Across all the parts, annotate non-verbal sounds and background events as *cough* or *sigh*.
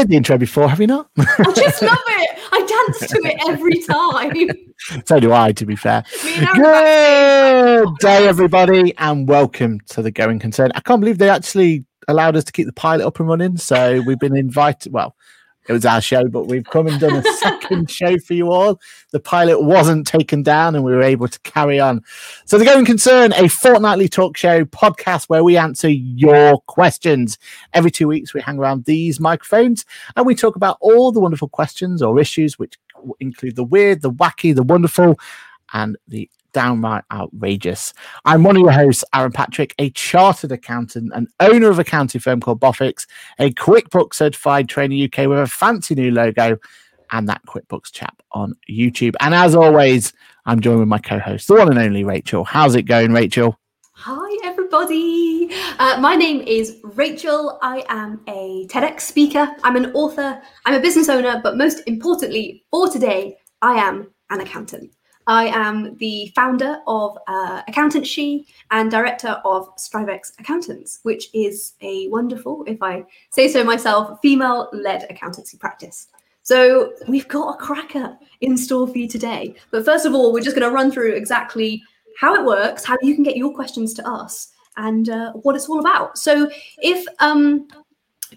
heard the intro before, have you not? I just *laughs* love it. I dance to it every time. so do I, to be fair. Me and Aaron are Good day, everybody, and welcome to the Going Concern. I can't believe they actually allowed us to keep the pilot up and running. So we've been invited. Well, it was our show, but we've come and done a second *laughs* show for you all. The pilot wasn't taken down, and we were able to carry on. So, the Going Concern, a fortnightly talk show podcast where we answer your questions. Every two weeks, we hang around these microphones and we talk about all the wonderful questions or issues, which include the weird, the wacky, the wonderful, and the downright outrageous. I'm one of your hosts, Aaron Patrick, a chartered accountant and owner of a accounting firm called Boffix, a QuickBooks certified trainer UK with a fancy new logo, and that QuickBooks chap on YouTube. And as always, I'm joined with my co-host, the one and only Rachel. How's it going, Rachel? Hi, everybody. Uh, my name is Rachel. I am a TEDx speaker. I'm an author. I'm a business owner. But most importantly, for today, I am an accountant. I am the founder of uh, Accountant She and director of Strivex Accountants, which is a wonderful, if I say so myself, female led accountancy practice. So we've got a cracker in store for you today. But first of all, we're just going to run through exactly how it works, how you can get your questions to us, and uh, what it's all about. So if um,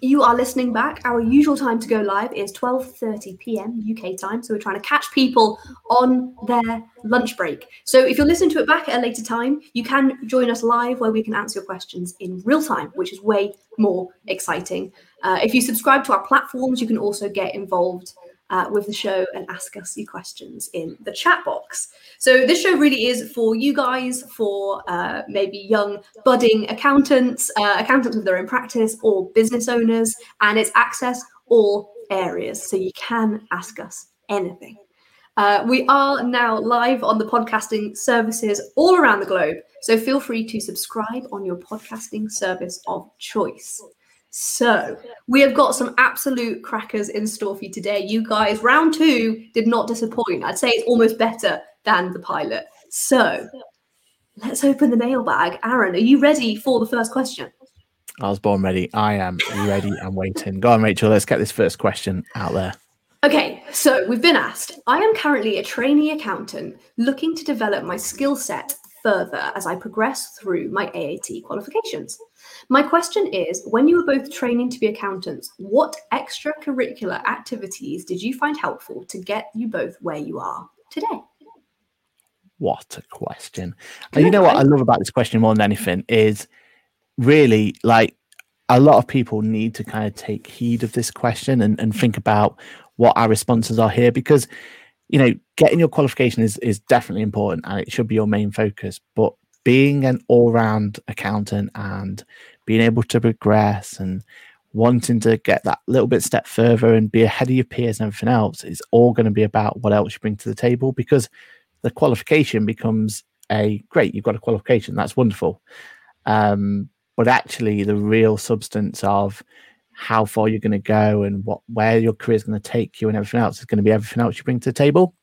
you are listening back, our usual time to go live is 12:30 p.m. UK time. So we're trying to catch people on their lunch break. So if you're listening to it back at a later time, you can join us live where we can answer your questions in real time, which is way more exciting. Uh, if you subscribe to our platforms, you can also get involved uh, with the show and ask us your questions in the chat box. So this show really is for you guys, for uh, maybe young budding accountants, uh, accountants with their own practice, or business owners, and it's access all areas. So you can ask us anything. Uh, we are now live on the podcasting services all around the globe. So feel free to subscribe on your podcasting service of choice. So we have got some absolute crackers in store for you today. You guys, round two did not disappoint. I'd say it's almost better than the pilot. So let's open the mailbag. Aaron, are you ready for the first question? I was born ready. I am ready and waiting. Go on, Rachel. Let's get this first question out there. Okay, so we've been asked. I am currently a trainee accountant looking to develop my skill set further as I progress through my AAT qualifications. My question is when you were both training to be accountants, what extracurricular activities did you find helpful to get you both where you are today? What a question. And you know what I love about this question more than anything is really like a lot of people need to kind of take heed of this question and, and think about what our responses are here because you know getting your qualification is is definitely important and it should be your main focus but being an all-round accountant and being able to progress and wanting to get that little bit step further and be ahead of your peers and everything else is all going to be about what else you bring to the table because the qualification becomes a great you've got a qualification that's wonderful. Um, but actually the real substance of how far you're going to go and what where your career is going to take you and everything else is going to be everything else you bring to the table.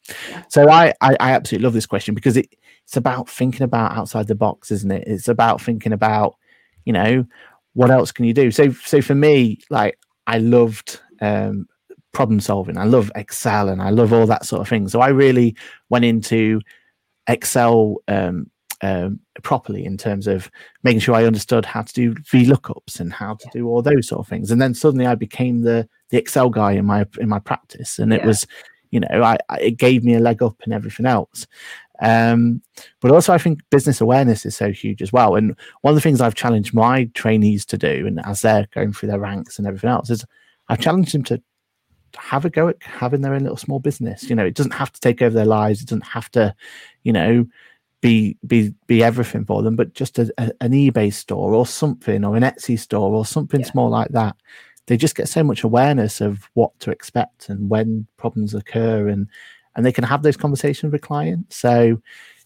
So I, I i absolutely love this question because it it's about thinking about outside the box isn't it? It's about thinking about you know what else can you do so so for me like i loved um problem solving i love excel and i love all that sort of thing so i really went into excel um um, properly in terms of making sure I understood how to do VLOOKUPs and how to do all those sort of things. And then suddenly I became the the Excel guy in my in my practice, and it Yeah. was, you know, I, I it gave me a leg up in everything else. Um, but also I think business awareness is so huge as well. And one of the things I've challenged my trainees to do, and as they're going through their ranks and everything else, is I've challenged them to have a go at having their own little small business. You know, it doesn't have to take over their lives. It doesn't have to, you know, be be be everything for them, but just a, a- an eBay store or something, or an Etsy store or something Yeah. small like that. They just get so much awareness of what to expect and when problems occur, and and they can have those conversations with clients. So,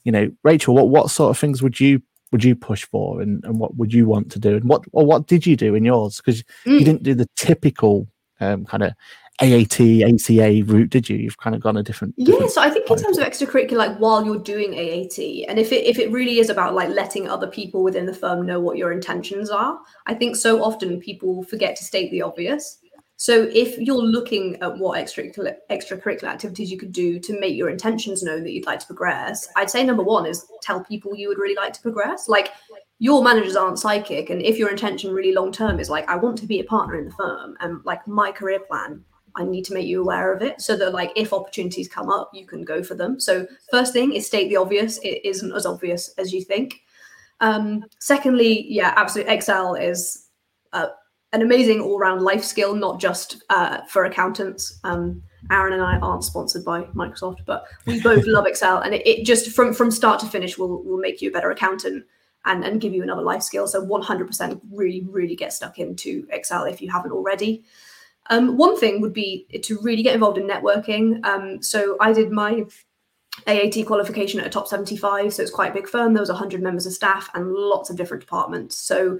you know, Rachel, what what sort of things would you would you push for, and and what would you want to do, and what or what did you do in yours? Because you Mm. didn't do the typical um, kind of AAT, ACA route, did you? You've kind of gone a different. Yeah, different so I think in terms of extracurricular, like while you're doing AAT, and if it if it really is about like letting other people within the firm know what your intentions are, I think so often people forget to state the obvious. So if you're looking at what extracurricular activities you could do to make your intentions known that you'd like to progress, I'd say number one is tell people you would really like to progress. Like your managers aren't psychic, and if your intention really long term is like I want to be a partner in the firm and like my career plan I need to make you aware of it so that like if opportunities come up, you can go for them. So first thing is state the obvious. It isn't as obvious as you think. Um, secondly, yeah, absolutely. Excel is uh, an amazing all-round life skill, not just uh, for accountants. Um, Aaron and I aren't sponsored by Microsoft, but we *laughs* both love Excel, and it, it, just from from start to finish will will make you a better accountant and and give you another life skill. So 100% really really get stuck into Excel if you haven't already. Um, one thing would be to really get involved in networking. Um, so I did my AAT qualification at a top 75, so it's quite a big firm. There was 100 members of staff and lots of different departments. So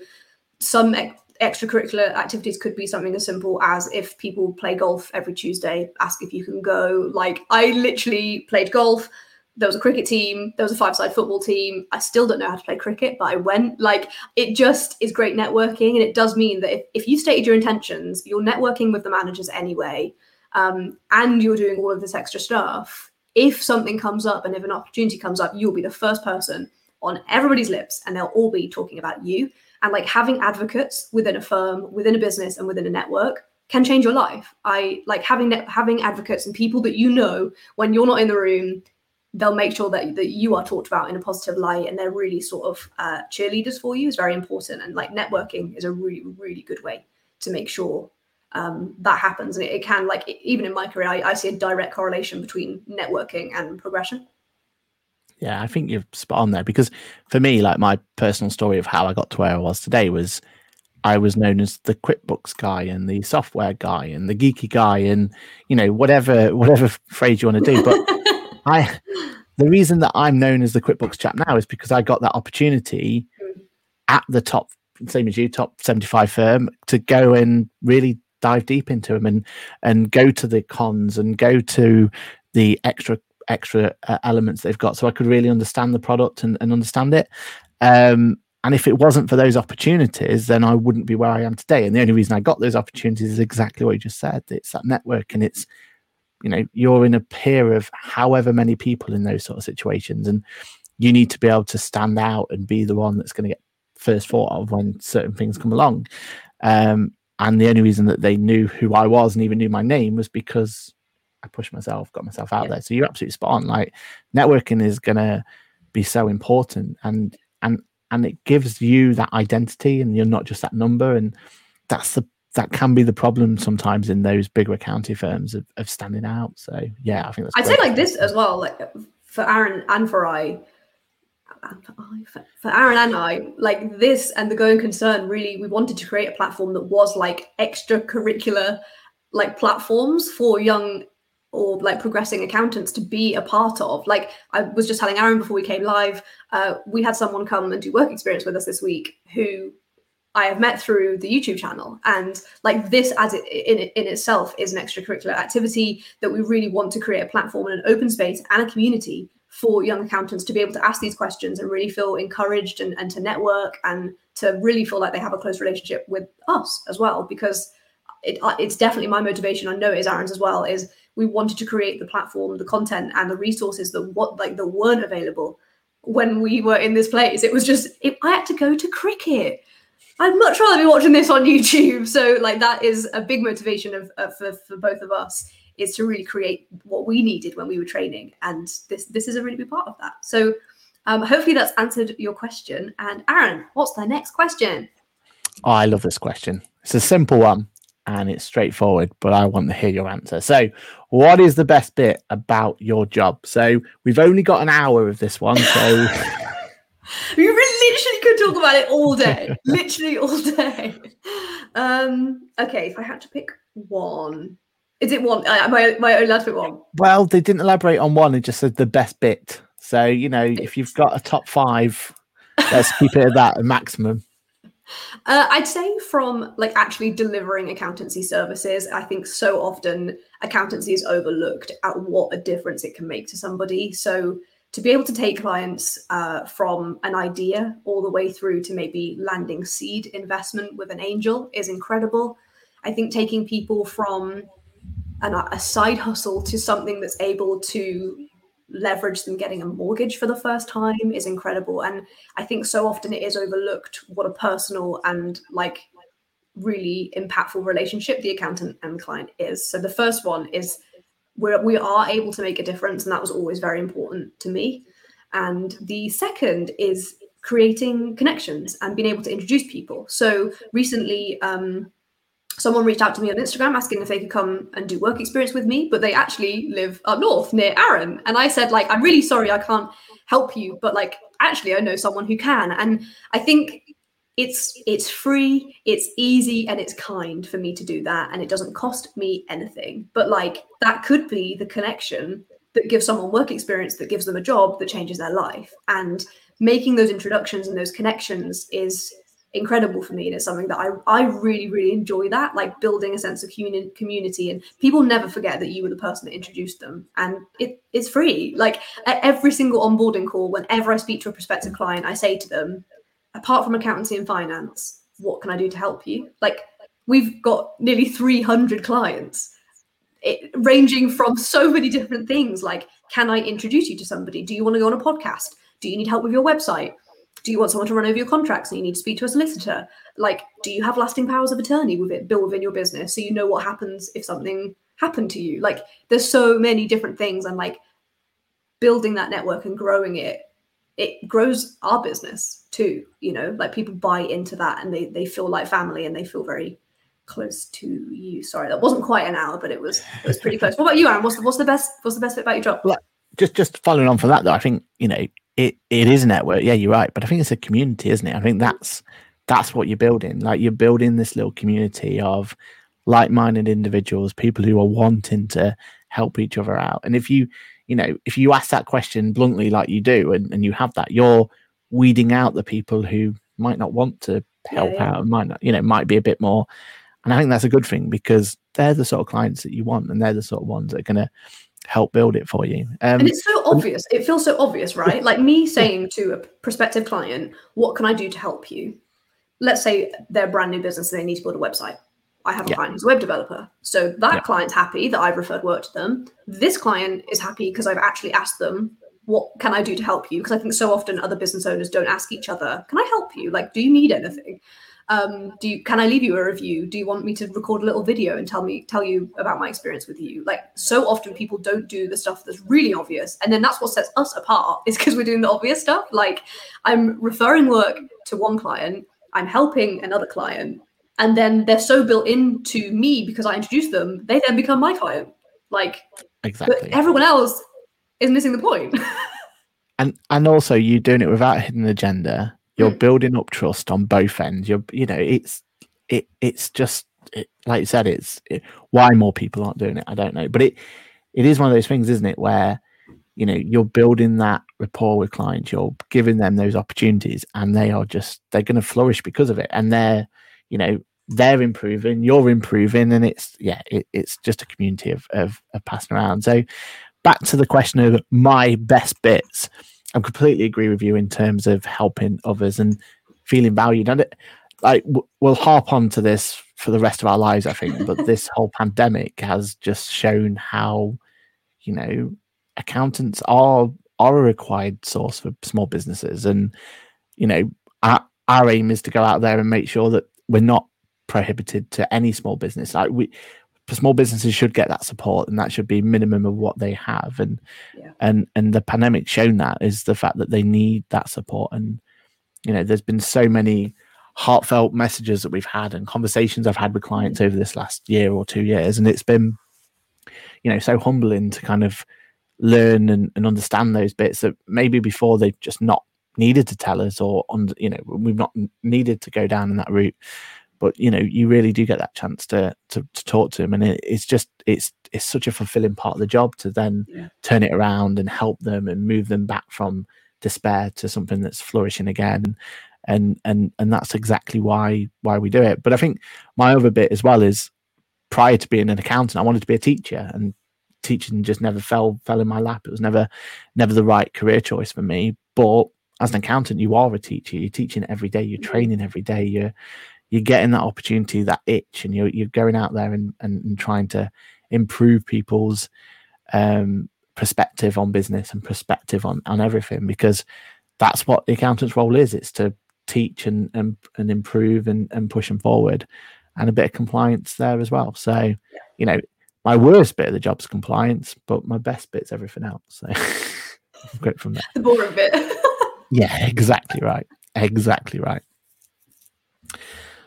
some extracurricular activities could be something as simple as if people play golf every Tuesday, ask if you can go. Like I literally played golf there was a cricket team, there was a five side football team. I still don't know how to play cricket, but I went. Like, it just is great networking. And it does mean that if, if you stated your intentions, you're networking with the managers anyway, um, and you're doing all of this extra stuff. If something comes up and if an opportunity comes up, you'll be the first person on everybody's lips and they'll all be talking about you. And like having advocates within a firm, within a business, and within a network can change your life. I like having having advocates and people that you know when you're not in the room they'll make sure that, that you are talked about in a positive light and they're really sort of uh, cheerleaders for you is very important. And like networking is a really really good way to make sure um, that happens. And it, it, can like even in my career I, I, see a direct correlation between networking and progression yeah i think you're spot on there because for me like my personal story of how i got to where i was today was I was known as the QuickBooks guy and the software guy and the geeky guy and you know whatever *laughs* whatever phrase you want to do. But *laughs* I the reason that I'm known as the QuickBooks chap now is because I got that opportunity at the top, same as you, top 75 firm, to go and really dive deep into them and and go to the cons and go to the extra extra uh, elements they've got, so I could really understand the product and, and understand it. Um, and if it wasn't for those opportunities, then I wouldn't be where I am today. And the only reason I got those opportunities is exactly what you just said. It's that network and it's you know you're in a peer of however many people in those sort of situations and you need to be able to stand out and be the one that's going to get first thought of when certain things come along um, and the only reason that they knew who i was and even knew my name was because i pushed myself got myself out yeah. there so you're absolutely spot on like networking is going to be so important and and and it gives you that identity and you're not just that number and that's the that can be the problem sometimes in those bigger accounting firms of, of standing out. So yeah, I think that's. I'd say like this as well, like for Aaron and for I, for Aaron and I, like this and the going concern. Really, we wanted to create a platform that was like extracurricular, like platforms for young or like progressing accountants to be a part of. Like I was just telling Aaron before we came live, uh, we had someone come and do work experience with us this week who I have met through the YouTube channel. And like this as it in, in itself is an extracurricular activity that we really want to create a platform and an open space and a community for young accountants to be able to ask these questions and really feel encouraged and, and to network and to really feel like they have a close relationship with us as well. Because it, uh, it's definitely my motivation. I know it is Aaron's as well. Is we wanted to create the platform, the content, and the resources that what like that weren't available when we were in this place. It was just it, I had to go to cricket I'd much rather be watching this on YouTube. So, like, that is a big motivation of, for for both of us is to really create what we needed when we were training, and this this is a really big part of that. So, um, hopefully, that's answered your question. And Aaron, what's the next question? Oh, I love this question. It's a simple one and it's straightforward, but I want to hear your answer. So, what is the best bit about your job? So, we've only got an hour of this one, so. *laughs* *laughs* we literally could talk about it all day. *laughs* literally all day. Um, okay, if I had to pick one, is it one? Uh, am I, am I only allowed to pick one? Well, they didn't elaborate on one. It just said the best bit. So you know, if you've got a top five, let's keep it at that, a maximum. Uh, I'd say from like actually delivering accountancy services, I think so often accountancy is overlooked at what a difference it can make to somebody. So to be able to take clients uh, from an idea all the way through to maybe landing seed investment with an angel is incredible. I think taking people from an, a side hustle to something that's able to leverage them getting a mortgage for the first time is incredible. And I think so often it is overlooked what a personal and like really impactful relationship the accountant and client is. So the first one is we're, we are able to make a difference, and that was always very important to me. And the second is creating connections and being able to introduce people. So recently, um, someone reached out to me on Instagram asking if they could come and do work experience with me, but they actually live up north near Aaron. And I said, like, I'm really sorry I can't help you, but like, actually, I know someone who can. And I think it's it's free it's easy and it's kind for me to do that and it doesn't cost me anything but like that could be the connection that gives someone work experience that gives them a job that changes their life and making those introductions and those connections is incredible for me and it's something that I, I really really enjoy that like building a sense of community and people never forget that you were the person that introduced them and it is free like at every single onboarding call whenever i speak to a prospective client i say to them apart from accountancy and finance, what can I do to help you? Like we've got nearly 300 clients, it, ranging from so many different things. Like, can I introduce you to somebody? Do you want to go on a podcast? Do you need help with your website? Do you want someone to run over your contracts and you need to speak to a solicitor? Like, do you have lasting powers of attorney with it built within your business so you know what happens if something happened to you? Like, there's so many different things, and like building that network and growing it it grows our business too you know? Like people buy into that and they they feel like family and they feel very close to you. Sorry that wasn't quite an hour but it was it was pretty close. What about you aaron what's the, what's the best what's the best bit about your job? Well, just just following on from that though i think you know it it is a network. Yeah you're right. But i think it's a community isn't it? I think that's that's what you're building. Like you're building this little community of like-minded individuals people who are wanting to help each other out. And if you you know, if you ask that question bluntly, like you do, and, and you have that, you're weeding out the people who might not want to help yeah, yeah. out and might not, you know, might be a bit more. And I think that's a good thing because they're the sort of clients that you want and they're the sort of ones that are going to help build it for you. Um, and it's so obvious. It feels so obvious, right? Like me *laughs* saying to a prospective client, what can I do to help you? Let's say they're a brand new business and they need to build a website. I have a yeah. client who's a web developer. So that yeah. client's happy that I've referred work to them. This client is happy because I've actually asked them, what can I do to help you? Because I think so often other business owners don't ask each other, can I help you? Like, do you need anything? Um, do you can I leave you a review? Do you want me to record a little video and tell me tell you about my experience with you? Like so often people don't do the stuff that's really obvious. And then that's what sets us apart is because we're doing the obvious stuff. Like I'm referring work to one client, I'm helping another client, and then they're so built into me because I introduced them, they then become my client. Like exactly. But everyone else is missing the point. *laughs* and and also you doing it without hidden agenda. You're mm. building up trust on both ends. You're you know it's it it's just it, like you said it's it, why more people aren't doing it. I don't know, but it it is one of those things, isn't it, where you know you're building that rapport with clients you're giving them those opportunities and they are just they're going to flourish because of it and they're you know they're improving, you're improving, and it's yeah, it, it's just a community of, of, of passing around. So back to the question of my best bits, I completely agree with you in terms of helping others and feeling valued. And it, like we'll harp on to this for the rest of our lives, I think. But *laughs* this whole pandemic has just shown how you know accountants are are a required source for small businesses, and you know our our aim is to go out there and make sure that we're not prohibited to any small business. Like we, small businesses should get that support, and that should be minimum of what they have. And yeah. and and the pandemic shown that is the fact that they need that support. And you know, there's been so many heartfelt messages that we've had and conversations I've had with clients over this last year or two years, and it's been you know so humbling to kind of learn and, and understand those bits that maybe before they've just not needed to tell us or on you know we've not needed to go down in that route but you know you really do get that chance to to, to talk to them and it, it's just it's it's such a fulfilling part of the job to then yeah. turn it around and help them and move them back from despair to something that's flourishing again and and and that's exactly why why we do it. But I think my other bit as well is prior to being an accountant, I wanted to be a teacher, and teaching just never fell fell in my lap. It was never never the right career choice for me. But as an accountant, you are a teacher. You're teaching every day. You're mm. training every day. You're you're getting that opportunity, that itch, and you're you're going out there and and, and trying to improve people's um, perspective on business and perspective on on everything because that's what the accountant's role is. It's to teach and and, and improve and, and push them forward and a bit of compliance there as well. So, yeah. you know, my worst bit of the job's compliance, but my best bit's everything else. So *laughs* great from there. *laughs* The boring bit. yeah, exactly right. Exactly right.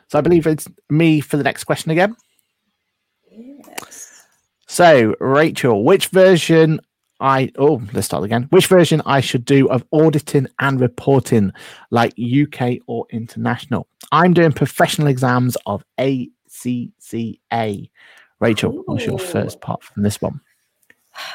So I believe it's me for the next question again. Yes. So, Rachel, which version I oh let's start again. Which version I should do of auditing and reporting, like UK or international? I'm doing professional exams of ACCA. Rachel, Ooh. what's your first part from this one?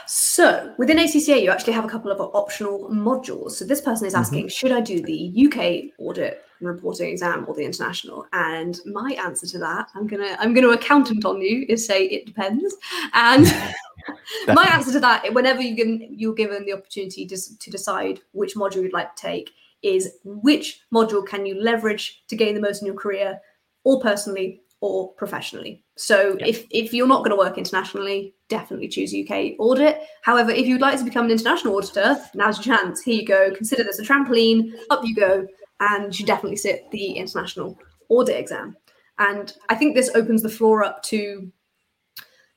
So within ACCA, you actually have a couple of optional modules. So this person is asking, mm-hmm. should I do the UK audit reporting exam or the international? And my answer to that, I'm gonna I'm gonna accountant on you, is say it depends. And *laughs* my answer to that, whenever you given you're given the opportunity to, to decide which module you'd like to take, is which module can you leverage to gain the most in your career, or personally, or professionally. So yep. if if you're not going to work internationally, definitely choose UK audit. However, if you'd like to become an international auditor, now's your chance. Here you go. Consider this a trampoline. Up you go, and you should definitely sit the international audit exam. And I think this opens the floor up to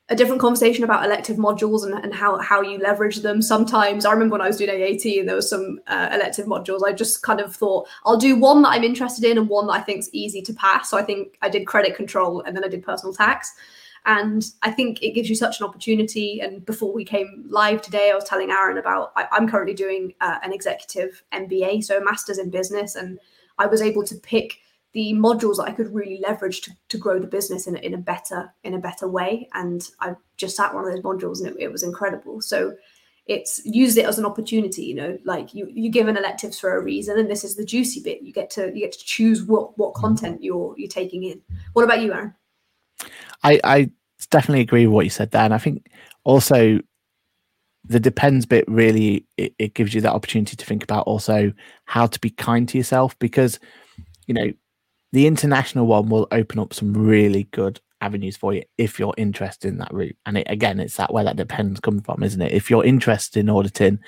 a different conversation about elective modules and, and how, how you leverage them. Sometimes I remember when I was doing AAT and there was some uh, elective modules, I just kind of thought I'll do one that I'm interested in and one that I think is easy to pass. So I think I did credit control and then I did personal tax. And I think it gives you such an opportunity. And before we came live today, I was telling Aaron about I, am currently doing uh, an executive MBA, so a master's in business. And I was able to pick the modules that I could really leverage to, to grow the business in, in a better in a better way. And I just sat one of those modules and it, it was incredible. So it's used it as an opportunity, you know, like you you given electives for a reason, and this is the juicy bit. You get to you get to choose what what mm-hmm. content you're you're taking in. What about you, Aaron? I I definitely agree with what you said there, and I think also the depends bit really it, it gives you that opportunity to think about also how to be kind to yourself because you know the international one will open up some really good avenues for you if you're interested in that route. And it, again, it's that where that depends comes from, isn't it? If you're interested in auditing,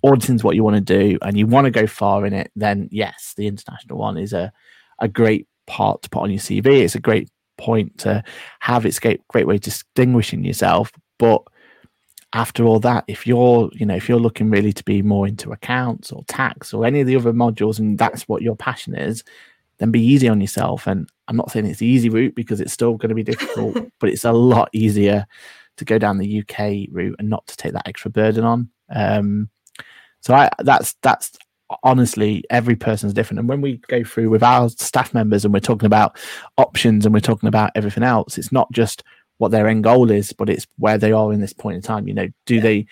auditing's what you want to do, and you want to go far in it, then yes, the international one is a a great part to put on your CV. It's a great point to have. It's a great, great way of distinguishing yourself. But after all that, if you're, you know, if you're looking really to be more into accounts or tax or any of the other modules, and that's what your passion is, then be easy on yourself. And I'm not saying it's the easy route because it's still going to be *laughs* difficult, but it's a lot easier to go down the UK route and not to take that extra burden on. Um, so I that's that's honestly every person's different. And when we go through with our staff members and we're talking about options and we're talking about everything else, it's not just what their end goal is, but it's where they are in this point in time. You know, do yeah. they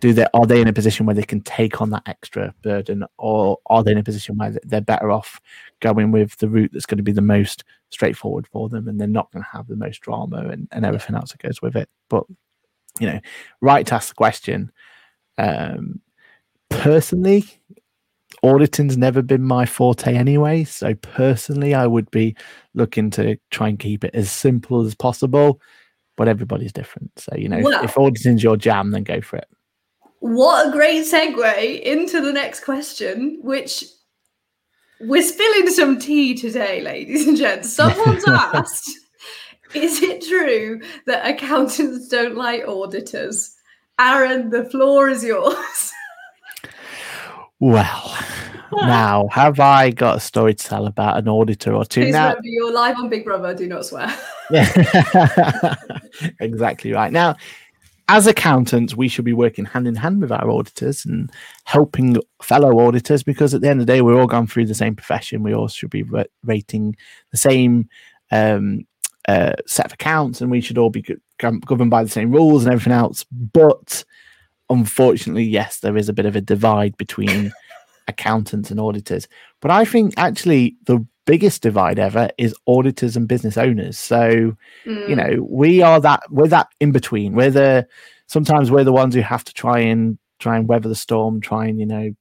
do they are they in a position where they can take on that extra burden or are they in a position where they're better off going with the route that's going to be the most straightforward for them and they're not going to have the most drama and, and everything else that goes with it? But you know right to ask the question um personally auditing's never been my forte anyway so personally i would be looking to try and keep it as simple as possible but everybody's different so you know well, if auditing's your jam then go for it what a great segue into the next question, which we're spilling some tea today, ladies and gents. Someone's *laughs* asked, is it true that accountants don't like auditors? Aaron, the floor is yours. *laughs* well, now have I got a story to tell about an auditor or two? Please now, remember, you're live on Big Brother. Do not swear. yeah, *laughs* exactly right. Now, as accountants, we should be working hand in hand with our auditors and helping fellow auditors because at the end of the day, we're all going through the same profession. We all should be rating the same um, uh, set of accounts and we should all be governed by the same rules and everything else. But unfortunately, yes, there is a bit of a divide between *laughs* accountants and auditors. But I think actually the biggest divide ever is auditors and business owners. So, mm. you know, we are that we're that in between. We're the sometimes we're the ones who have to try and try and weather the storm, try and, you know,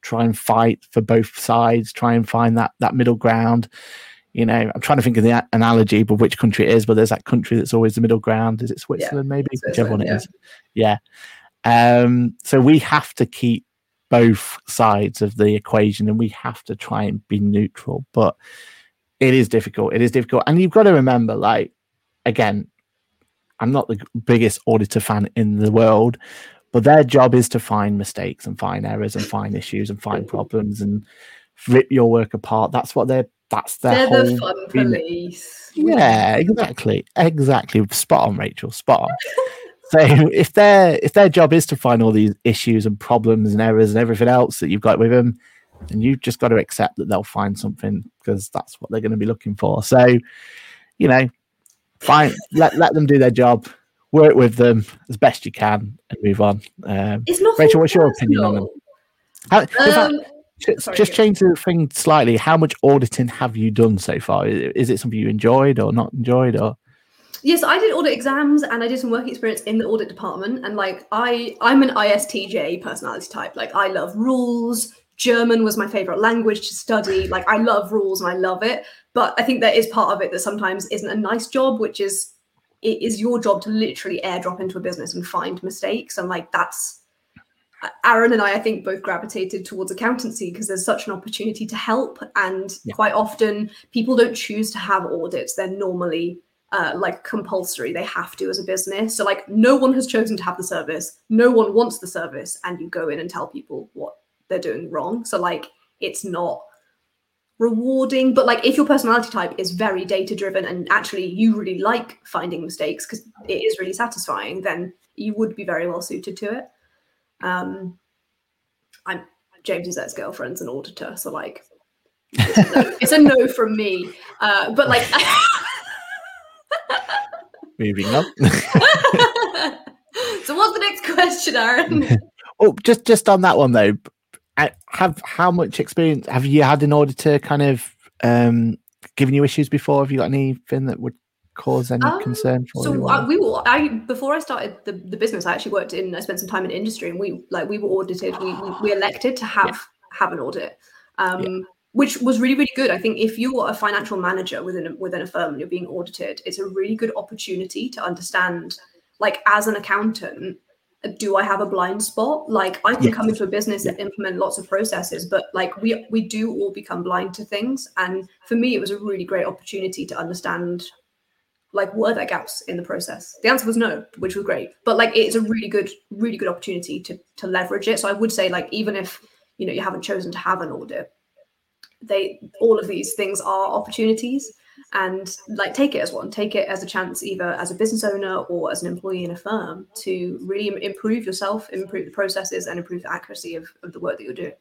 try and fight for both sides, try and find that that middle ground. You know, I'm trying to think of the analogy but which country it is, but there's that country that's always the middle ground. Is it Switzerland? Yeah, maybe Switzerland, whichever one it yeah. is. Yeah. Um, so we have to keep both sides of the equation, and we have to try and be neutral. But it is difficult. It is difficult, and you've got to remember, like, again, I'm not the biggest auditor fan in the world, but their job is to find mistakes and find errors and find issues and find problems and rip your work apart. That's what they're that's their They're the fun police. Yeah, exactly. Exactly. Spot on, Rachel. Spot on. *laughs* so if their if their job is to find all these issues and problems and errors and everything else that you've got with them, then you've just got to accept that they'll find something because that's what they're going to be looking for. So, you know, fine, let let them do their job work with them as best you can and move on. Um, Rachel, what's your opinion on them? How, um, fact, sorry, just change the thing slightly. How much auditing have you done so far? Is it something you enjoyed or not enjoyed or? Yes, I did audit exams and I did some work experience in the audit department. And like I, I'm an ISTJ personality type. Like I love rules. German was my favorite language to study. Like I love rules and I love it. But I think there is part of it that sometimes isn't a nice job, which is it is your job to literally airdrop into a business and find mistakes. And like that's uh, Aaron and I, I think, both gravitated towards accountancy because there's such an opportunity to help. And yeah. quite often, people don't choose to have audits. They're normally uh, like compulsory. They have to as a business. So, like, no one has chosen to have the service. No one wants the service. And you go in and tell people what they're doing wrong. So, like, it's not rewarding but like if your personality type is very data driven and actually you really like finding mistakes because it is really satisfying then you would be very well suited to it um i'm james's ex-girlfriend's an auditor so like it's a no, it's a no from me uh but like *laughs* moving up *laughs* so what's the next question aaron *laughs* oh just just on that one though have how much experience have you had in order to kind of um given you issues before? Have you got anything that would cause any um, concern for so you? So we were I before I started the, the business, I actually worked in I spent some time in industry and we like we were audited. We we, we elected to have yeah. have an audit. Um yeah. Which was really, really good. I think if you are a financial manager within a, within a firm and you're being audited, it's a really good opportunity to understand, like as an accountant, do I have a blind spot? Like I can yes. come into a business and implement lots of processes, but like we we do all become blind to things. And for me, it was a really great opportunity to understand like were there gaps in the process? The answer was no, which was great. But like it's a really good, really good opportunity to to leverage it. So I would say like even if you know you haven't chosen to have an audit, they all of these things are opportunities. And like take it as one. Take it as a chance either as a business owner or as an employee in a firm to really improve yourself improve the processes and improve the accuracy of, of the work that you're doing.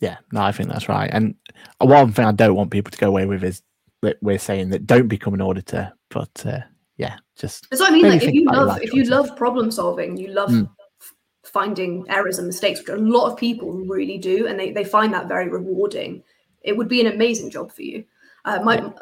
Yeah. No i think that's right. And one thing i don't want people to go away with is that we're saying that don't become an auditor but uh, yeah just so i mean like if you love if you love problem solving you love mm. finding errors and mistakes which a lot of people really do and they, they find that very rewarding it would be an amazing job for you. Uh, my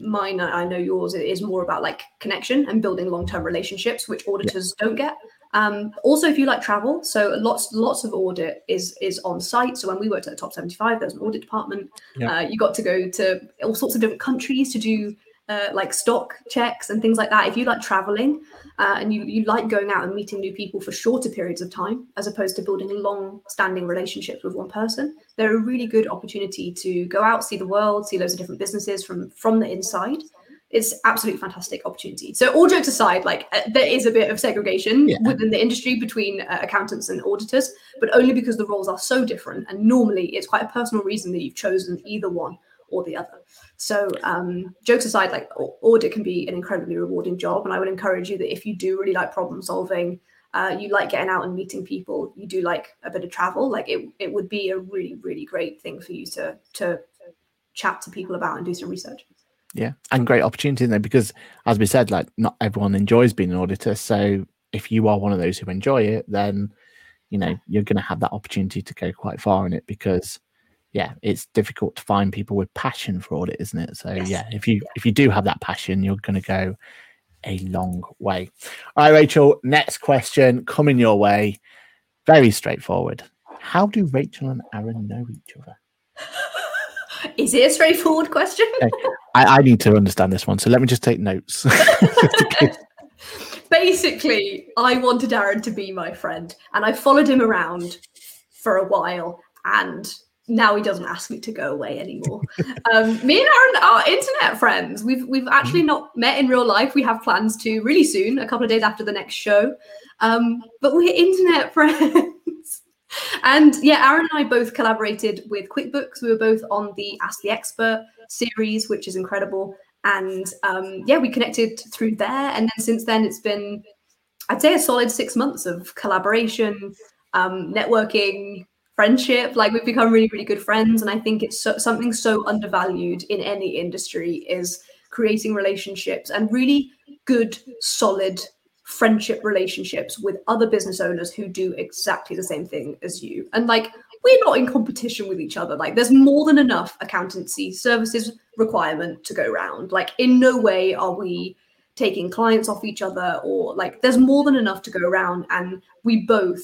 mine i know yours is more about like connection and building long-term relationships which auditors yeah. don't get. Um, also if you like travel so lots lots of audit is is on site. So when we worked at the top 75 there's an audit department. Yeah. uh, you got to go to all sorts of different countries to do uh, like stock checks and things like that. If you like traveling uh, and you, you like going out and meeting new people for shorter periods of time, as opposed to building long standing relationships with one person, they're a really good opportunity to go out, see the world, see loads of different businesses from from the inside. It's absolutely fantastic opportunity. So all jokes aside, like uh, there is a bit of segregation yeah. within the industry between uh, accountants and auditors, but only because the roles are so different. And normally it's quite a personal reason that you've chosen either one or the other. So, um, jokes aside, like audit can be an incredibly rewarding job, and I would encourage you that if you do really like problem solving, uh, you like getting out and meeting people, you do like a bit of travel, like it, it would be a really, really great thing for you to to chat to people about and do some research. Yeah, and great opportunity there because, as we said, like not everyone enjoys being an auditor. So if you are one of those who enjoy it, then you know you're going to have that opportunity to go quite far in it because yeah it's difficult to find people with passion for audit isn't it? So yes. yeah if you yeah. if you do have that passion you're going to go a long way. All right rachel next question coming your way. Very straightforward. How do rachel and aaron know each other? *laughs* Is it a straightforward question? *laughs* Okay. I, I, need to understand this one so let me just take notes. *laughs* Basically i wanted aaron to be my friend and i followed him around for a while and now he doesn't ask me to go away anymore. um, me and Aaron are internet friends. We've we've actually not met in real life. We have plans to really soon, a couple of days after the next show. Um, but we're internet *laughs* friends. and yeah, Aaron and I both collaborated with QuickBooks. We were both on the Ask the Expert series, which is incredible. And um, yeah, we connected through there. And then since then, it's been, I'd say, a solid six months of collaboration, um, networking, friendship. Like we've become really, really good friends. And I think it's so, something so undervalued in any industry is creating relationships and really good, solid friendship relationships with other business owners who do exactly the same thing as you. And like we're not in competition with each other. Like there's more than enough accountancy services requirement to go around. Like in no way are we taking clients off each other or like there's more than enough to go around and we both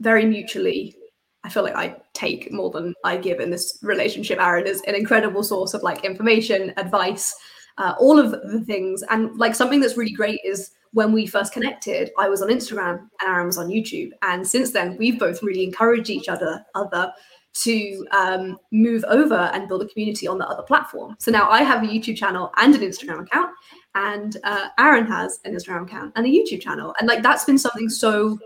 very mutually I feel like I take more than I give in this relationship. Aaron is an incredible source of like information, advice, uh, all of the things. And like something that's really great is when we first connected, I was on Instagram and Aaron was on YouTube. And since then, we've both really encouraged each other, other to um, move over and build a community on the other platform. So now I have a YouTube channel and an Instagram account, and uh, Aaron has an Instagram account and a YouTube channel. And like that's been something so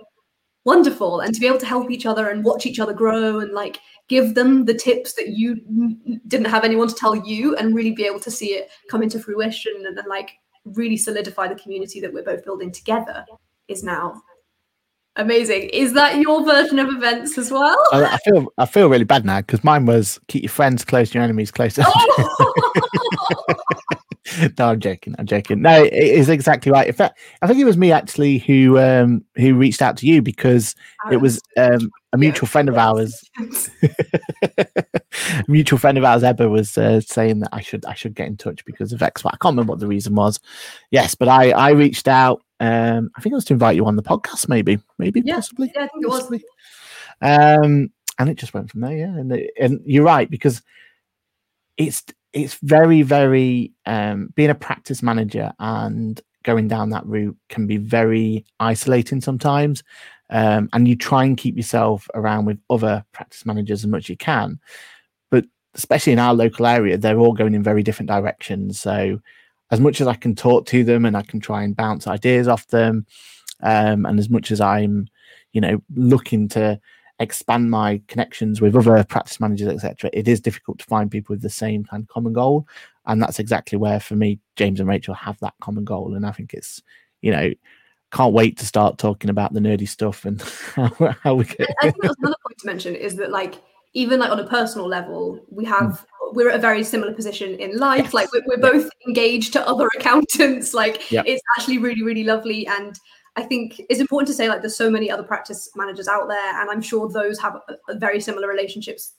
wonderful and to be able to help each other and watch each other grow and like give them the tips that you didn't have anyone to tell you and really be able to see it come into fruition and then like really solidify the community that we're both building together is now amazing is that your version of events as well i, I feel i feel really bad now because mine was keep your friends close your enemies closer oh! *laughs* *laughs* *laughs* no, I'm joking. I'm joking. No, it is exactly right. In fact, I think it was me actually who um who reached out to you because it was um a mutual friend of ours. a *laughs* *laughs* mutual friend of ours, Ebba, was uh, saying that I should I should get in touch because of X. I can't remember what the reason was. Yes, but I I reached out. Um, I think it was to invite you on the podcast, maybe, maybe, yeah. possibly. Yeah, I think possibly. it was. Um, and it just went from there. Yeah, and and you're right because it's it's very very um, being a practice manager and going down that route can be very isolating sometimes um, and you try and keep yourself around with other practice managers as much as you can. But especially in our local area they're all going in very different directions. So as much as i can talk to them and i can try and bounce ideas off them um, and as much as i'm you know looking to expand my connections with other practice managers, etc., it is difficult to find people with the same kind of common goal. And that's exactly where, for me, James and Rachel have that common goal. And I think it's, you know, can't wait to start talking about the nerdy stuff and *laughs* how, how we get. I think *laughs* that's another point to mention is that, like, even like on a personal level, we have mm. we're at a very similar position in life. Yes. Like we're, we're both engaged to other *laughs* accountants. Like yep. it's actually really, really lovely. And I think it's important to say like there's so many other practice managers out there, and I'm sure those have a, a very similar relationships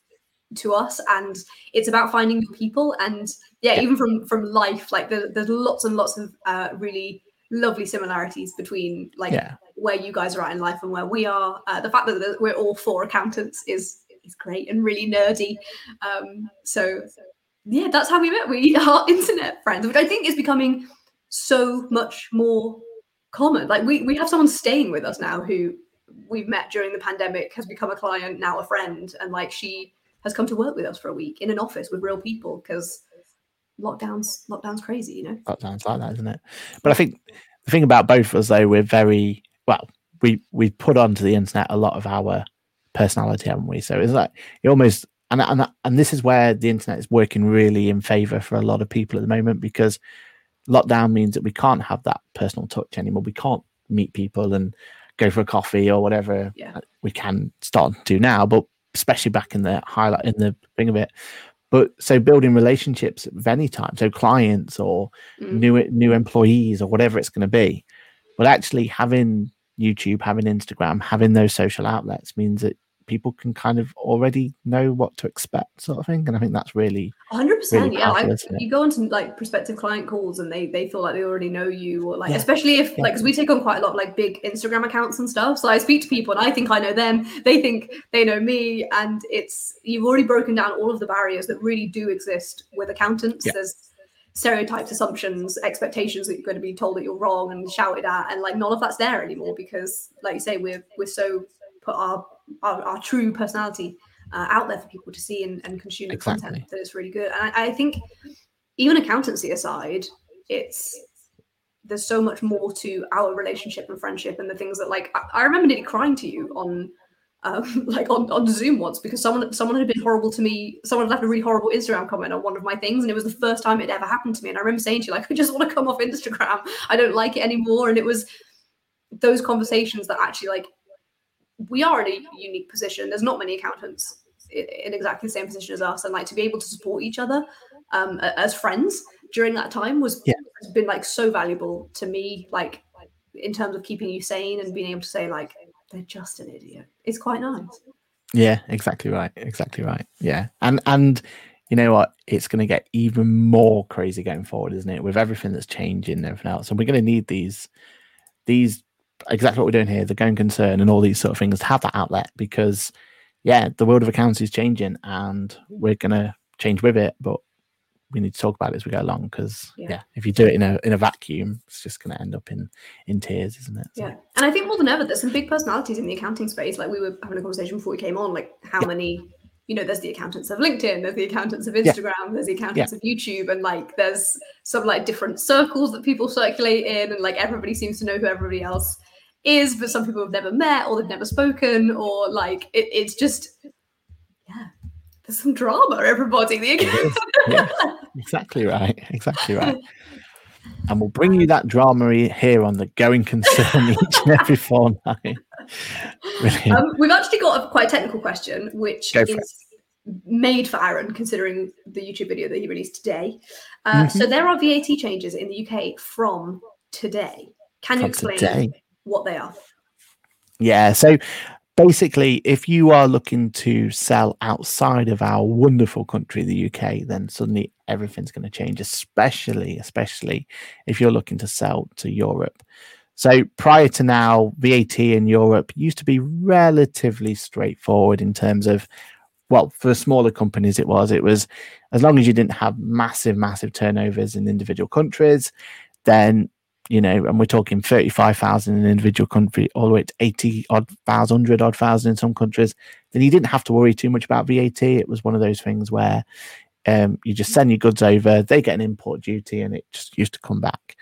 to us. And it's about finding your people, and yeah, yeah. even from from life, like there, there's lots and lots of uh, really lovely similarities between like yeah. where you guys are at in life and where we are. Uh, the fact that we're all four accountants is is great and really nerdy. Um, so yeah, that's how we met. We *laughs* are internet friends, which I think is becoming so much more common. Like we we have someone staying with us now who we've met during the pandemic, has become a client, now a friend, and like she has come to work with us for a week in an office with real people because lockdowns lockdowns crazy, you know. Lockdowns like that, isn't it? But I think the thing about both of us though, we're very well, we we put onto the internet a lot of our personality, haven't we? So it's like it almost and and and this is where the internet is working really in favor for a lot of people at the moment because lockdown means that we can't have that personal touch anymore. We can't meet people and go for a coffee or whatever yeah. we can start to do now, but especially back in the highlight in the thing of it. But so building relationships of any type, so clients or mm. new new employees or whatever it's going to be, but actually having YouTube, having Instagram, having those social outlets means that people can kind of already know what to expect, sort of thing. And I think that's really 100 percent yeah like you go into like prospective client calls and they they feel like they already know you or like yeah. especially if yeah. like because we take on quite a lot of like big instagram accounts and stuff so i speak to people and i think i know them they think they know me and it's you've already broken down all of the barriers that really do exist with accountants yeah. there's stereotypes assumptions expectations that you're going to be told that you're wrong and shouted at and like none of that's there anymore because like you say we're we're so put our our, our true personality uh, out there for people to see and, and consume the exactly. content that is really good. And I, I, think even accountancy aside, it's there's so much more to our relationship and friendship and the things that like I, I remember nearly crying to you on um, *laughs* like on, on Zoom once because someone someone had been horrible to me. Someone had left a really horrible Instagram comment on one of my things, and it was the first time it ever happened to me. And I remember saying to you, like, I just want to come off Instagram. I don't like it anymore. And it was those conversations that actually like we are in a unique position. There's not many accountants in exactly the same position as us, and like to be able to support each other um, as friends during that time was yeah. has been like so valuable to me. Like in terms of keeping you sane and being able to say like they're just an idiot. It's quite nice. Yeah, exactly right. Exactly right. Yeah, and and you know what? It's going to get even more crazy going forward, isn't it? With everything that's changing and everything else, and we're going to need these these exactly what we're doing here, the going concern and all these sort of things to have that outlet because yeah, the world of accounts is changing and we're gonna change with it, but we need to talk about it as we go along because yeah. yeah. if you do it in a in a vacuum, it's just going to end up in in tears, isn't it? So. Yeah, and I think more than ever, there's some big personalities in the accounting space. Like we were having a conversation before we came on, like how yeah. many. You know, there's the accountants of LinkedIn, there's the accountants of Instagram, yeah. there's the accountants of YouTube, and like there's some like different circles that people circulate in, and like everybody seems to know who everybody else is, but some people have never met or they've never spoken, or like it, it's just yeah. There's some drama, everybody. *laughs* yeah, exactly right. Exactly right. *laughs* And we'll bring you that drama here on the Going Concern *laughs* each and every fortnight. Um, we've actually got a quite technical question, which is it. made for Aaron, considering the YouTube video that he released today. Uh, mm-hmm. So there are VAT changes in the UK from today. Can you explain today what they are. Yeah. So basically, if you are looking to sell outside of our wonderful country, the UK, then suddenly everything's going to change, especially, especially if you're looking to sell to Europe. So prior to now, VAT in Europe used to be relatively straightforward in terms of, well, for smaller companies, it was. It was as long as you didn't have massive, massive turnovers in individual countries, then you know, and we're talking 35,000 in an individual country, all the way to 80 odd thousand, 100 odd thousand in some countries, then you didn't have to worry too much about VAT. It was one of those things where um, you just send your goods over, they get an import duty, and it just used to come back.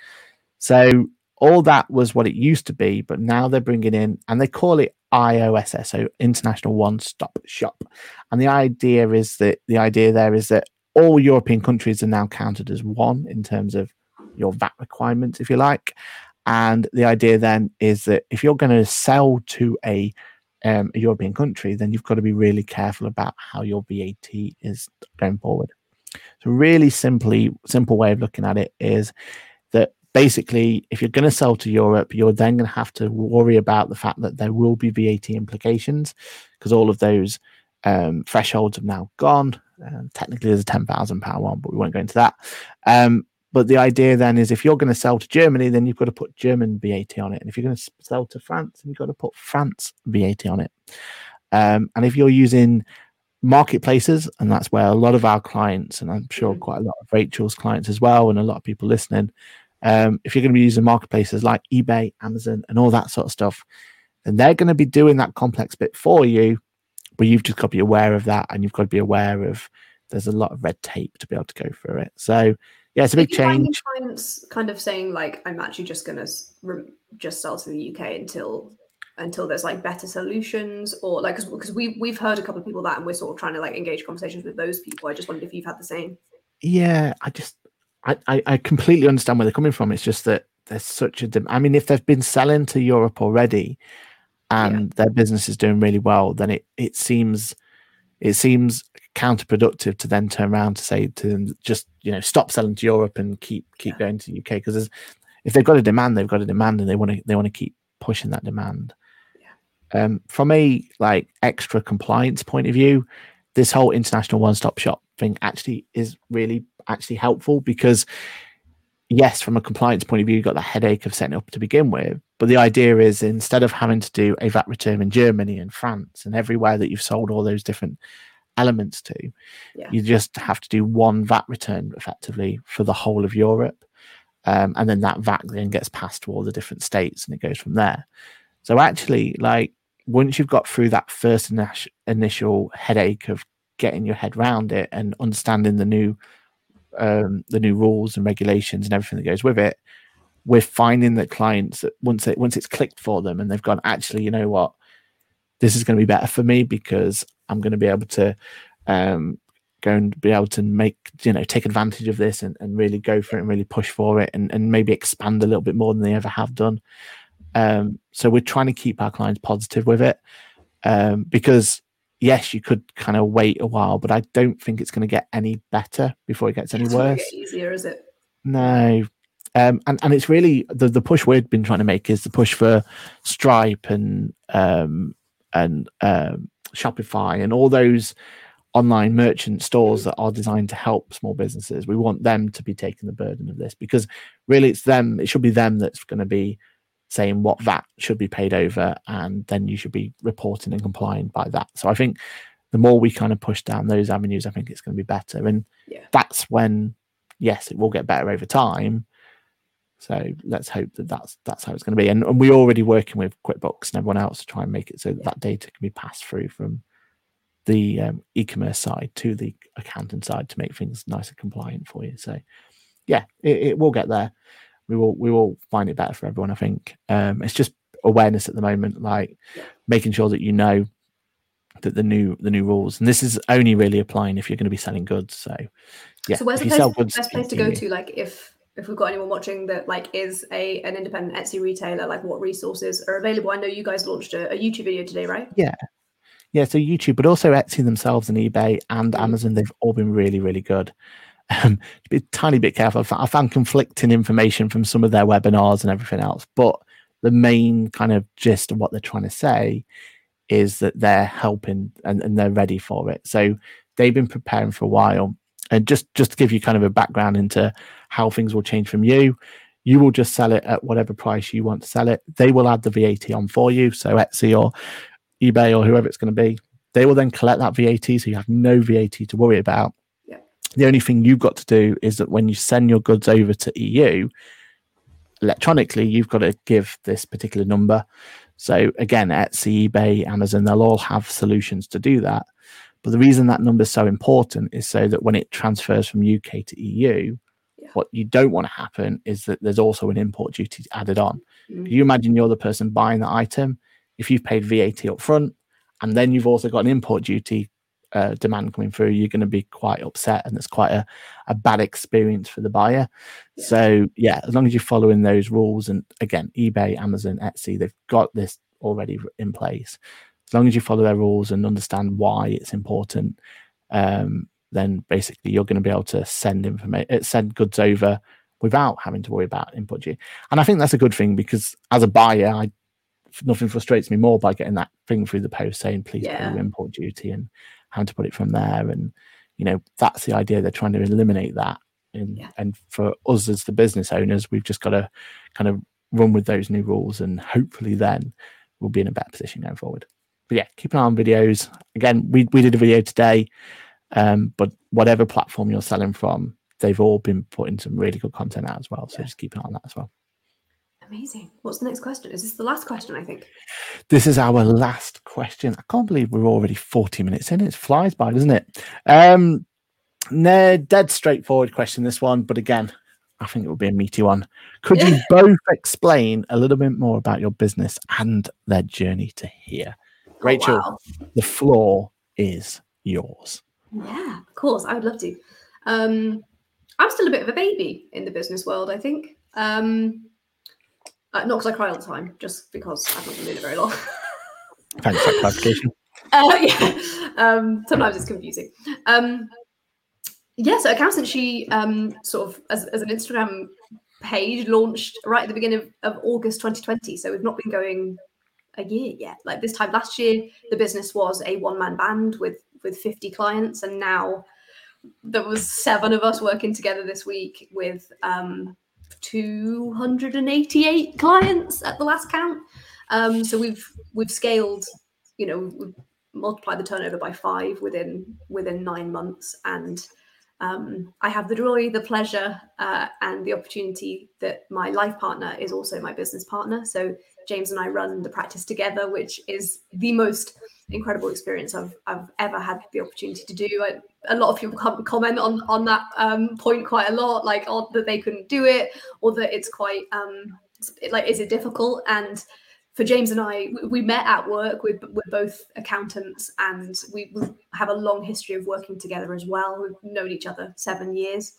So all that was what it used to be, but now they're bringing in, and they call it IOSS, so International One Stop Shop. And the idea is that the idea there is that all European countries are now counted as one in terms of your VAT requirements, if you like. And the idea then is that if you're going to sell to a, um, a European country, then you've got to be really careful about how your VAT is going forward. So, really simply, simple way of looking at it is that basically, if you're going to sell to Europe, you're then going to have to worry about the fact that there will be VAT implications because all of those um, thresholds have now gone. Technically, there's a ten thousand pound one, but we won't go into that. Um, but the idea then is if you're going to sell to Germany, then you've got to put German VAT on it. And if you're going to sell to France, then you've got to put France VAT on it. Um, and if you're using marketplaces, and that's where a lot of our clients, and I'm sure mm-hmm. quite a lot of Rachel's clients as well, and a lot of people listening, um, if you're going to be using marketplaces like eBay, Amazon, and all that sort of stuff, then they're going to be doing that complex bit for you. But you've just got to be aware of that, and you've got to be aware of there's a lot of red tape to be able to go through it. So yeah, it's a big change. Clients kind of saying like, I'm actually just to re- just sell to the UK until until there's like better solutions or like because we we've heard a couple of people that and we're sort of trying to like engage conversations with those people. I just wondered if you've had the same. Yeah, I just I I, I completely understand where they're coming from. It's just that there's such a dem- I mean, if they've been selling to Europe already and yeah. their business is doing really well, then it it seems it seems counterproductive to then turn around to say to them just you know stop selling to Europe and keep keep yeah. going to the UK because if they've got a demand they've got a demand and they want to they want to keep pushing that demand. Um, from a like extra compliance point of view, this whole international one-stop shop thing actually is really actually helpful because yes, from a compliance point of view, you've got the headache of setting up to begin with. But the idea is instead of having to do a VAT return in Germany and France and everywhere that you've sold all those different elements to, Yeah. you just have to do one VAT return effectively for the whole of Europe. Um, and then that VAT then gets passed to all the different states and it goes from there. So actually, like once you've got through that first initial headache of getting your head around it and understanding the new um, the new rules and regulations and everything that goes with it, we're finding that clients that once it once it's clicked for them and they've gone, actually, you know what, this is going to be better for me because I'm going to be able to um, go and be able to make you know take advantage of this and, and really go for it and really push for it and, and maybe expand a little bit more than they ever have done. Um, so we're trying to keep our clients positive with it um, because yes, you could kind of wait a while, but I don't think it's going to get any better before it gets any It's worse. get easier, is it? No. Um, and, and it's really the, the push we've been trying to make is the push for Stripe and um, and um, Shopify and all those online merchant stores that are designed to help small businesses. We want them to be taking the burden of this because really it's them, it should be them that's going to be saying what VAT should be paid over and then you should be reporting and complying by that. So I think the more we kind of push down those avenues, I think it's going to be better. And Yeah. that's when, yes, it will get better over time. So let's hope that that's that's how it's going to be. And, and we're already working with QuickBooks and everyone else to try and make it so that, Yeah. that data can be passed through from the um, e-commerce side to the accounting side to make things nice and compliant for you. So yeah, it, it will get there. We will we will find it better for everyone. I think um, it's just awareness at the moment, like making sure that you know that the new the new rules, and this is only really applying if you're going to be selling goods. So yeah, so where's the place, goods, best place to go to? Like if if we've got anyone watching that like is a an independent Etsy retailer, like what resources are available? I know you guys launched a, a YouTube video today, right? Yeah, yeah, so YouTube, but also Etsy themselves and eBay and Mm. Amazon, they've all been really, really good. Um, be a tiny bit careful. I found conflicting information from some of their webinars and everything else, but the main kind of gist of what they're trying to say is that they're helping and, and they're ready for it. So they've been preparing for a while. And just just to give you kind of a background into how things will change from you, you will just sell it at whatever price you want to sell it. They will add the VAT on for you. So Etsy or eBay or whoever it's going to be, they will then collect that VAT. So you have no VAT to worry about. The only thing you've got to do is that when you send your goods over to EU, electronically, you've got to give this particular number. So again, Etsy, eBay, Amazon, they'll all have solutions to do that. But the reason that number is so important is so that when it transfers from UK to EU, Yeah. what you don't want to happen is that there's also an import duty added on. Mm. You imagine you're the person buying the item. If you've paid VAT up front and then you've also got an import duty uh, demand coming through, you're going to be quite upset and it's quite a, a bad experience for the buyer. Yeah. So, yeah, as long as you're following those rules, and again, eBay, Amazon, Etsy, they've got this already in place. As long as you follow their rules and understand why it's important, um, then basically you're going to be able to send information, send goods over without having to worry about import duty. And I think that's a good thing because as a buyer, I nothing frustrates me more by getting that thing through the post saying please pay your import duty and having to put it from there. And you know that's the idea. They're trying to eliminate that. And Yeah. and for us as the business owners, we've just got to kind of run with those new rules, and hopefully then we'll be in a better position going forward. But yeah, keep an eye on videos. Again, we we did a video today, um, but whatever platform you're selling from, they've all been putting some really good content out as well. So Yeah. just keep an eye on that as well. Amazing. What's the next question? Is this the last question? I think. This is our last question. I can't believe we're already 40 minutes in. It flies by, doesn't it? Um, no, dead straightforward question, this one. But again, I think it will be a meaty one. Could you *laughs* both explain a little bit more about your business and their journey to here? Oh, Rachel, wow. the floor is yours. Yeah, of course. I would love to. Um, I'm still a bit of a baby in the business world, I think. Um, uh, not because I cry all the time, just because I've not been doing it very long. Thanks for that clarification. *laughs* uh, yeah. Um, sometimes it's confusing. Um, yeah, so accountant, she um, sort of as, as an Instagram page launched right at the beginning of, of August 2020. So we've not been going a year yet. Like this time last year, the business was a one man band with with 50 clients, and now there was seven of us working together this week with um, 288 clients at the last count. Um, so we've we've scaled, you know, we've multiplied the turnover by five within within nine months, and um, I have the joy, the pleasure, uh, and the opportunity that my life partner is also my business partner. So James and I run the practice together, which is the most incredible experience I've, I've ever had the opportunity to do. I, a lot of people comment on on that um, point quite a lot, like oh, that they couldn't do it, or that it's quite um, like is it difficult? And for James and I, we met at work. We're, we're both accountants, and we, have a long history of working together as well. We've known each other seven years,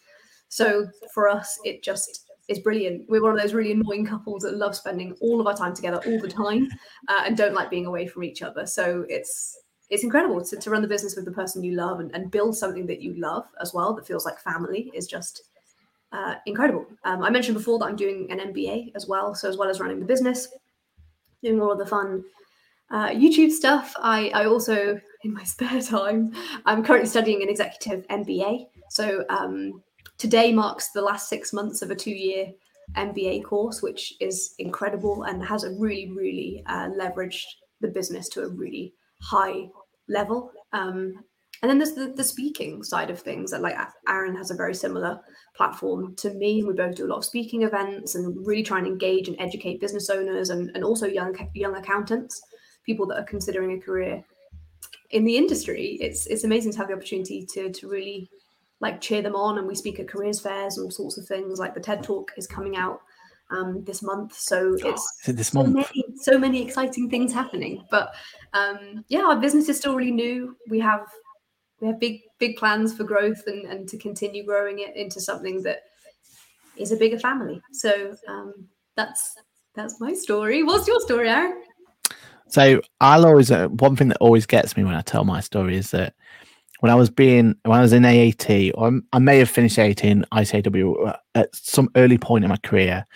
so for us, it just is brilliant. We're one of those really annoying couples that love spending all of our time together all the time, uh, and don't like being away from each other. So it's it's incredible to, to run the business with the person you love and, and build something that you love as well that feels like family is just uh, incredible. Um, I mentioned before that I'm doing an MBA as well. So, as well as running the business, doing all of the fun uh, YouTube stuff, I, I also, in my *laughs* spare time, I'm currently studying an executive MBA. So, um, today marks the last six months of a two year MBA course, which is incredible and has a really, really uh, leveraged the business to a really high level. Um, and then there's the, the speaking side of things. That like Aaron has a very similar platform to me. We both do a lot of speaking events and really try and engage and educate business owners and, and also young young accountants, people that are considering a career in the industry. It's it's amazing to have the opportunity to to really like cheer them on. And we speak at careers fairs and all sorts of things. Like the TED Talk is coming out um, this month. So it's oh, this so month. Many, so many exciting things happening. But um, yeah, our business is still really new. We have we have big big plans for growth and, and to continue growing it into something that is a bigger family. So um, that's that's my story. What's your story, Aaron? So I'll always uh, one thing that always gets me when I tell my story is that when I was being when I was in AAT, or I may have finished AAT in ICAEW uh, at some early point in my career.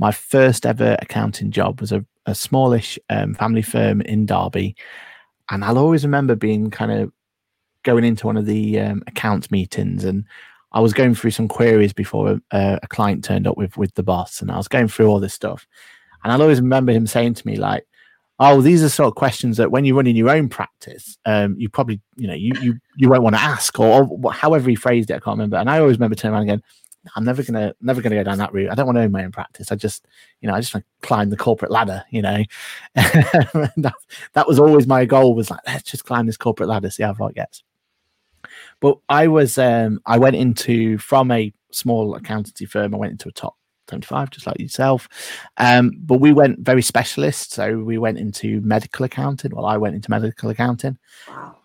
My first ever accounting job was a, a smallish um, family firm in Derby, and I'll always remember being kind of going into one of the um, accounts meetings, and I was going through some queries before a, a client turned up with with the boss, and I was going through all this stuff, and I'll always remember him saying to me like, oh, these are sort of questions that when you're running your own practice, um, you probably, you know, you you you won't want to ask, or, or, however he phrased it, I can't remember. And I always remember turning around again. I'm never gonna never gonna go down that route. I don't want to own my own practice. I just, you know, I just want to climb the corporate ladder. You know, *laughs* that, that was always my goal. Was like, let's just climb this corporate ladder, see how far it gets. But I was, um, I went into from a small accountancy firm. I went into a top 25, just like yourself. Um, but we went very specialist. So we went into medical accounting. Well, I went into medical accounting.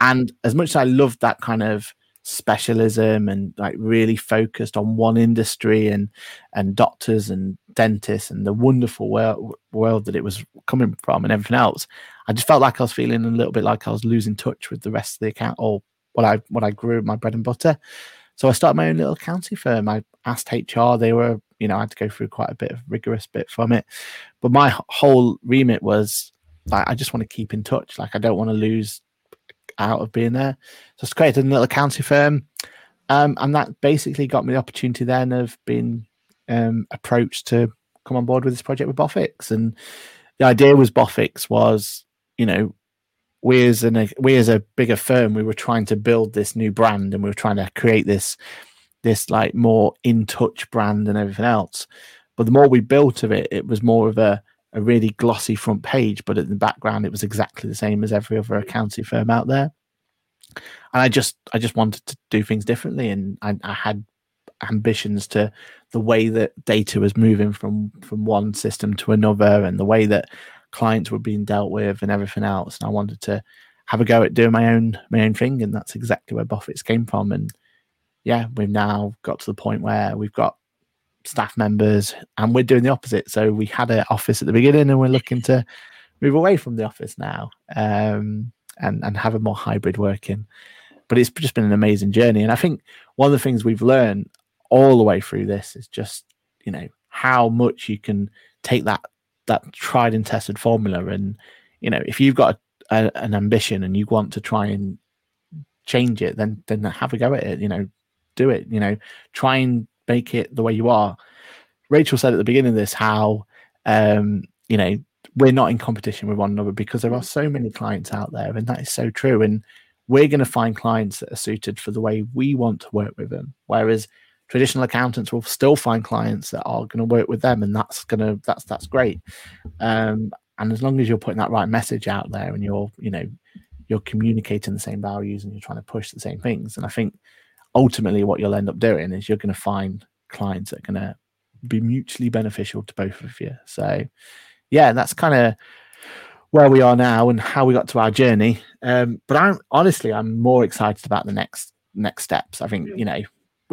And as much as I loved that kind of specialism and like really focused on one industry and and doctors and dentists and the wonderful world, world that it was coming from and everything else i just felt like i was feeling a little bit like i was losing touch with the rest of the account or what i what i grew my bread and butter so i started my own little accounting firm i asked hr they were you know, I had to go through quite a bit of rigorous bit from it. But my whole remit was like, I just want to keep in touch. Like, I don't want to lose out of being there. So I created a little accounting firm. Um, and that basically got me the opportunity then of being um, approached to come on board with this project with Boffix. And the idea was Boffix was, you know, we as an we as a bigger firm, we were trying to build this new brand and we were trying to create this this like more in touch brand and everything else. But the more we built of it, it was more of a, a really glossy front page, but in the background, it was exactly the same as every other accounting firm out there. And I just, I just wanted to do things differently, and I, I had ambitions to the way that data was moving from from one system to another, and the way that clients were being dealt with, and everything else. And I wanted to have a go at doing my own my own thing, and that's exactly where Boffix came from. And yeah, we've now got to the point where we've got staff members and we're doing the opposite. So we had an office at the beginning and we're looking to move away from the office now um, and, and have a more hybrid working. But it's just been an amazing journey. And I think one of the things we've learned all the way through this is just, you know, how much you can take that that tried and tested formula. And you know if you've got a, a, an ambition and you want to try and change it then then have a go at it you know do it you know try and make it the way you are. Rachel said at the beginning of this how um you know we're not in competition with one another because there are so many clients out there and that is so true. And we're going to find clients that are suited for the way we want to work with them. Whereas traditional accountants will still find clients that are going to work with them and that's going to that's that's great. Um, and as long as you're putting that right message out there and you're you know you're communicating the same values and you're trying to push the same things and i think ultimately what you'll end up doing is you're going to find clients that are going to be mutually beneficial to both of you. So yeah that's kind of where we are now and how we got to our journey. Um, but i'm honestly i'm more excited about the next next steps. I think you know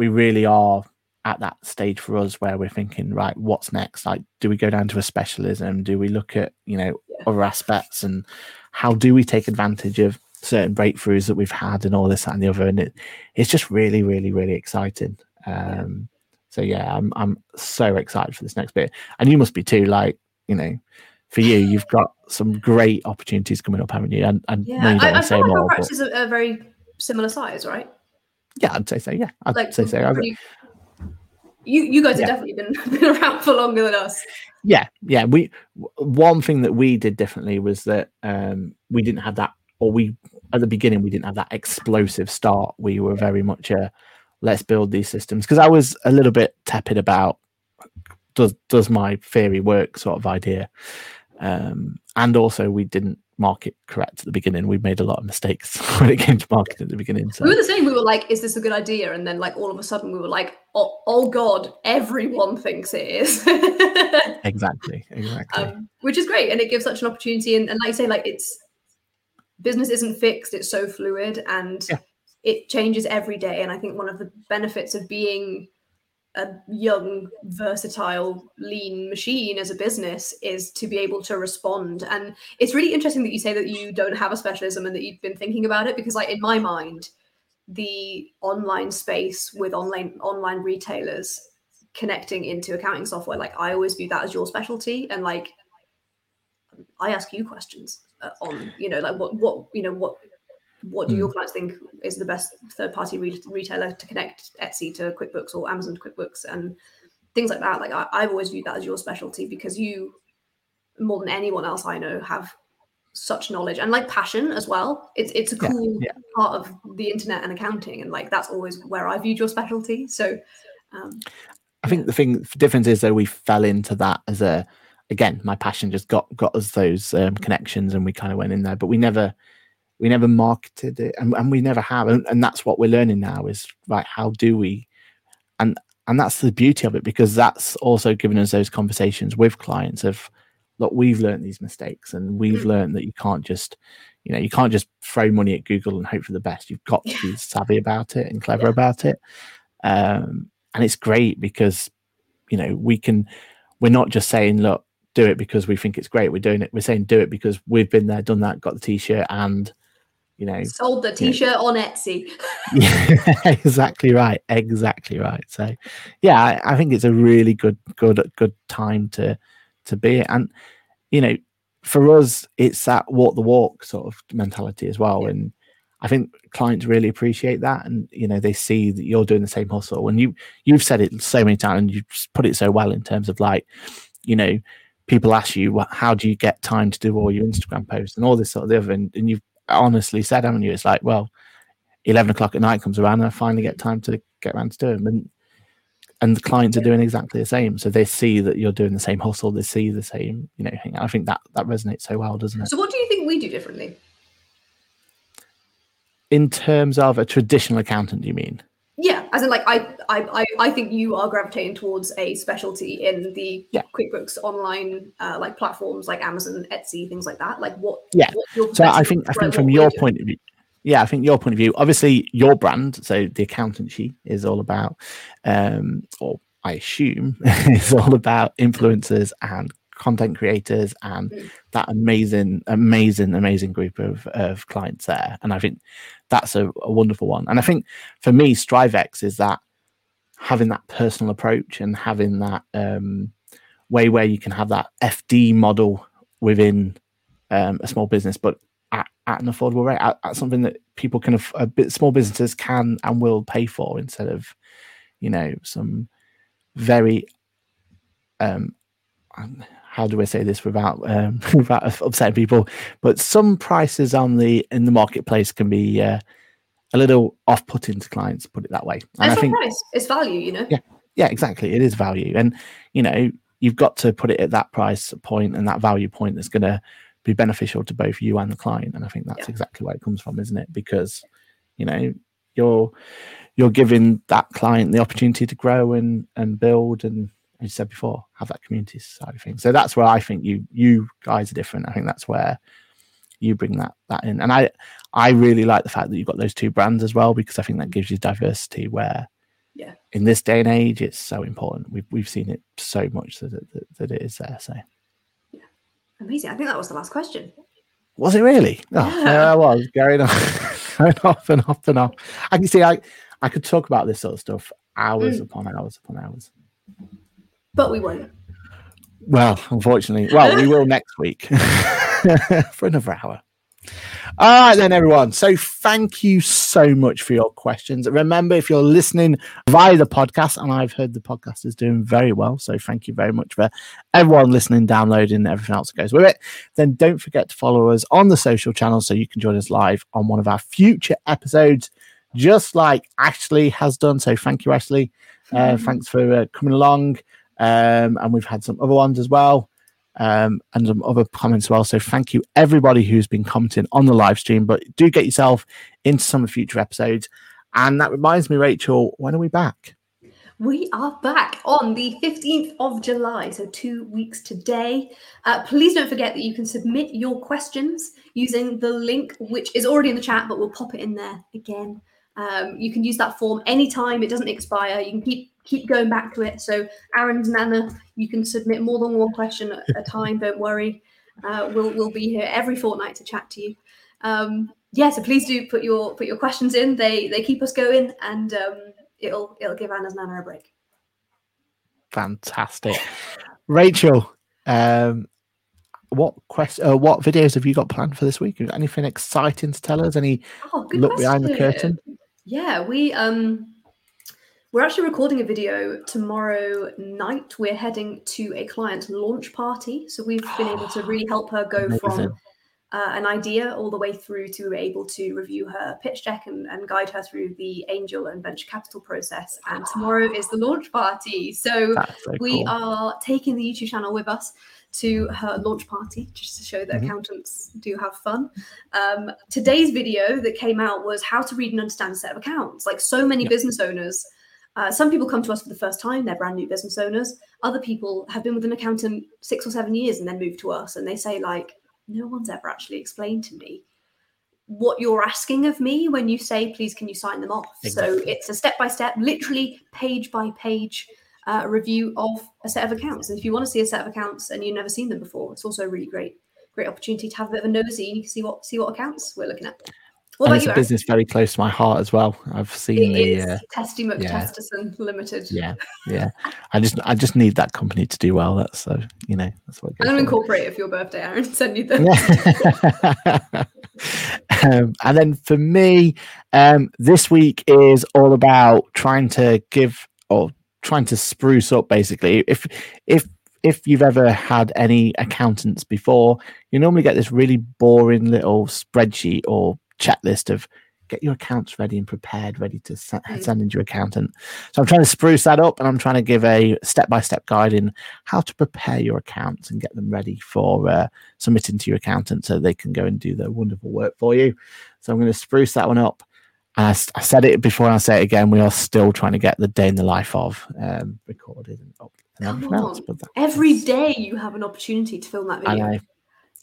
we really are at that stage for us where we're thinking, right, what's next? Like, do we go down to a specialism? Do we look at, you know, yeah. other aspects and how do we take advantage of certain breakthroughs that we've had and all this and the other? And it, it's just really, really, really exciting. Um, so yeah, I'm I'm so excited for this next bit, and you must be too. Like, you know, for you, you've got some great opportunities coming up, haven't you? And, and yeah, I, I feel like more, our practice but... a very similar size, right? Yeah, I'd say so. Yeah, I'd like, say so. You, you, you guys have definitely been, *laughs* been around for longer than us. Yeah, yeah. We one thing that we did differently was that um, we didn't have that, or we at the beginning we didn't have that explosive start. We were very much a let's build these systems because I was a little bit tepid about does does my theory work sort of idea, um, and also we didn't market correct at the beginning. We made a lot of mistakes *laughs* when it came to marketing at the beginning. So. We were the same. We were like, "Is this a good idea?" And then, like, all of a sudden, we were like, "Oh, oh God! Everyone thinks it is." *laughs* exactly. Exactly. Um, which is great, and it gives such an opportunity. And, and like I say, like it's business isn't fixed; it's so fluid, and yeah. it changes every day. And I think one of the benefits of being a young, versatile, lean machine as a business is to be able to respond. And it's really interesting that you say that you don't have a specialism and that you've been thinking about it because, like, in my mind, the online space with online online retailers connecting into accounting software, like, I always view that as your specialty. And like, I ask you questions uh, on, you know, like what what you know what what do mm. your hmm. clients think is the best third party re- retailer to connect Etsy to QuickBooks or Amazon to QuickBooks and things like that? Like I, I've always viewed that as your specialty because you, more than anyone else I know, have such knowledge and like passion as well. It's it's a cool yeah, yeah. part of the internet and accounting, and like that's always where I viewed your specialty. So, um, I think the thing the difference is that we fell into that as a again my passion just got got us those um, connections and we kind of went in there, but we never we never marketed it and, and we never have and, and that's what we're learning now is right how do we and and that's the beauty of it because that's also given us those conversations with clients of look we've learned these mistakes and we've mm. learned that you can't just you know you can't just throw money at google and hope for the best you've got to be savvy about it and clever yeah. about it um, and it's great because you know we can we're not just saying look do it because we think it's great we're doing it we're saying do it because we've been there done that got the t-shirt and you know sold the t-shirt you know. on etsy. *laughs* *laughs* Exactly right exactly right. So yeah I, I, think it's a really good good good time to to be and you know for us it's that walk the walk sort of mentality as well. Yeah. and i think clients really appreciate that. And you know they see that you're doing the same hustle. And you you've said it so many times and you've put it so well in terms of like you know people ask you how do you get time to do all your instagram posts and all this sort of other? And, and you've honestly said, haven't you? It's like, well, eleven o'clock at night comes around, and I finally get time to get around to do them, and and the clients are doing exactly the same. So they see that you're doing the same hustle, they see the same, you know. I think that that resonates so well, doesn't it? So, what do you think we do differently? In terms of a traditional accountant, do you mean? Yeah, as in like I I I think you are gravitating towards a specialty in the yeah. QuickBooks online uh, like platforms like Amazon, Etsy, things like that. Like what? Yeah. What so I think I think from your point of view, yeah, I think your point of view, obviously your brand, so the accountancy is all about, um, or I assume *laughs* is all about influencers and content creators and mm. that amazing, amazing, amazing group of, of clients there. And I think that's a, a wonderful one. And I think for me, StriveX is that having that personal approach and having that um, way where you can have that FD model within um, a small business, but at, at an affordable rate, at, at something that people can, a bit small businesses can and will pay for instead of, you know, some very, um, how do I say this without um, *laughs* without upsetting people? But some prices on the in the marketplace can be uh, a little off-putting to clients. Put it that way. And it's I think price; it's value. You know. Yeah, yeah, exactly. It is value, and you know you've got to put it at that price point and that value point that's going to be beneficial to both you and the client. And I think that's yeah. exactly where it comes from, isn't it? Because you know you're you're giving that client the opportunity to grow and and build and you said before have that community side of things. So that's where i think you you guys are different. I think that's where you bring that that in. And i i really like the fact that you've got those two brands as well because i think that gives you diversity where yeah. in this day and age it's so important. We've, we've seen it so much that, that, that it is there so. Yeah. Amazing. I think that was the last question. Was it really? *laughs* Oh yeah. i was. Going on *laughs* going off and off and off. I can see i i could talk about this sort of stuff hours mm. upon hours upon hours but we won't well unfortunately well we will next week *laughs* for another hour all right, then, everyone. So, thank you so much for your questions. Remember, if you're listening via the podcast, and I've heard the podcast is doing very well, so thank you very much for everyone listening, downloading, everything else that goes with it. Then, don't forget to follow us on the social channels so you can join us live on one of our future episodes, just like Ashley has done. So, thank you, Ashley. Uh, mm-hmm. Thanks for uh, coming along. Um, and we've had some other ones as well um, and some other comments as well. So thank you everybody who's been commenting on the live stream. But do get yourself into some of future episodes. And that reminds me, Rachel, when are we back? We are back on the 15th of July, so two weeks today. Uh, please don't forget that you can submit your questions using the link, which is already in the chat, but we'll pop it in there again. Um, you can use that form anytime, it doesn't expire. You can keep keep going back to it. So, Aaron's Nana, you can submit more than one question at a time. Don't worry. Uh, we'll we'll be here every fortnight to chat to you. Um, yeah, so please do put your put your questions in. They they keep us going, and um, it'll it'll give Aaron's Nana a break. Fantastic, *laughs* Rachel. Um, what quest? Uh, what videos have you got planned for this week? Anything exciting to tell us? Any oh, look question. behind the curtain? Yeah, we um we're actually recording a video tomorrow night. We're heading to a client launch party. So we've been able to really help her go Amazing. from uh, an idea all the way through to able to review her pitch deck and, and, guide her through the angel and venture capital process. And tomorrow is the launch party. So, so we cool. are taking the YouTube channel with us to her launch party just to show that mm-hmm. accountants do have fun. Um, today's video that came out was how to read and understand a set of accounts. Like so many yep. business owners uh, some people come to us for the first time, they're brand new business owners. Other people have been with an accountant six or seven years and then move to us and they say, like, no one's ever actually explained to me what you're asking of me when you say, please, can you sign them off? Exactly. So it's a step by step, literally page by page uh, review of a set of accounts. And if you want to see a set of accounts and you've never seen them before, it's also a really great, great opportunity to have a bit of a nosy and you can see what see what accounts we're looking at. What and it's you, a business very close to my heart as well. I've seen it the uh, Testy McTesterson yeah. Limited. Yeah, yeah. I just I just need that company to do well. That's so you know that's what. I'm gonna incorporate it for your birthday, Aaron. Send you. Yeah. *laughs* um, and then for me, um, this week is all about trying to give or trying to spruce up. Basically, if if if you've ever had any accountants before, you normally get this really boring little spreadsheet or checklist of get your accounts ready and prepared, ready to send into your accountant. So I'm trying to spruce that up and I'm trying to give a step by step guide in how to prepare your accounts and get them ready for uh, submitting to your accountant so they can go and do their wonderful work for you. So I'm going to spruce that one up. And I, I said it before and I say it again. We are still trying to get the day in the life of um, recorded and up and everything else. But Every day you have an opportunity to film that video.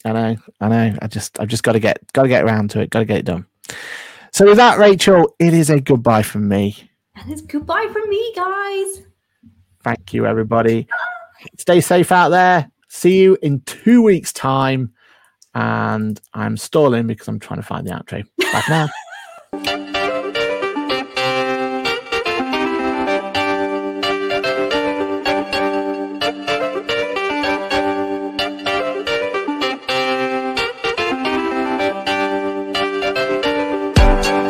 I know. I know, I just, I've just got to get, got to get around to it. Got to get it done. So with that, Rachel, it is a goodbye from me. And it's goodbye from me, guys. Thank you, everybody. Stay safe out there. See you in two weeks' time. And I'm stalling because I'm trying to find the outro. Bye now. *laughs*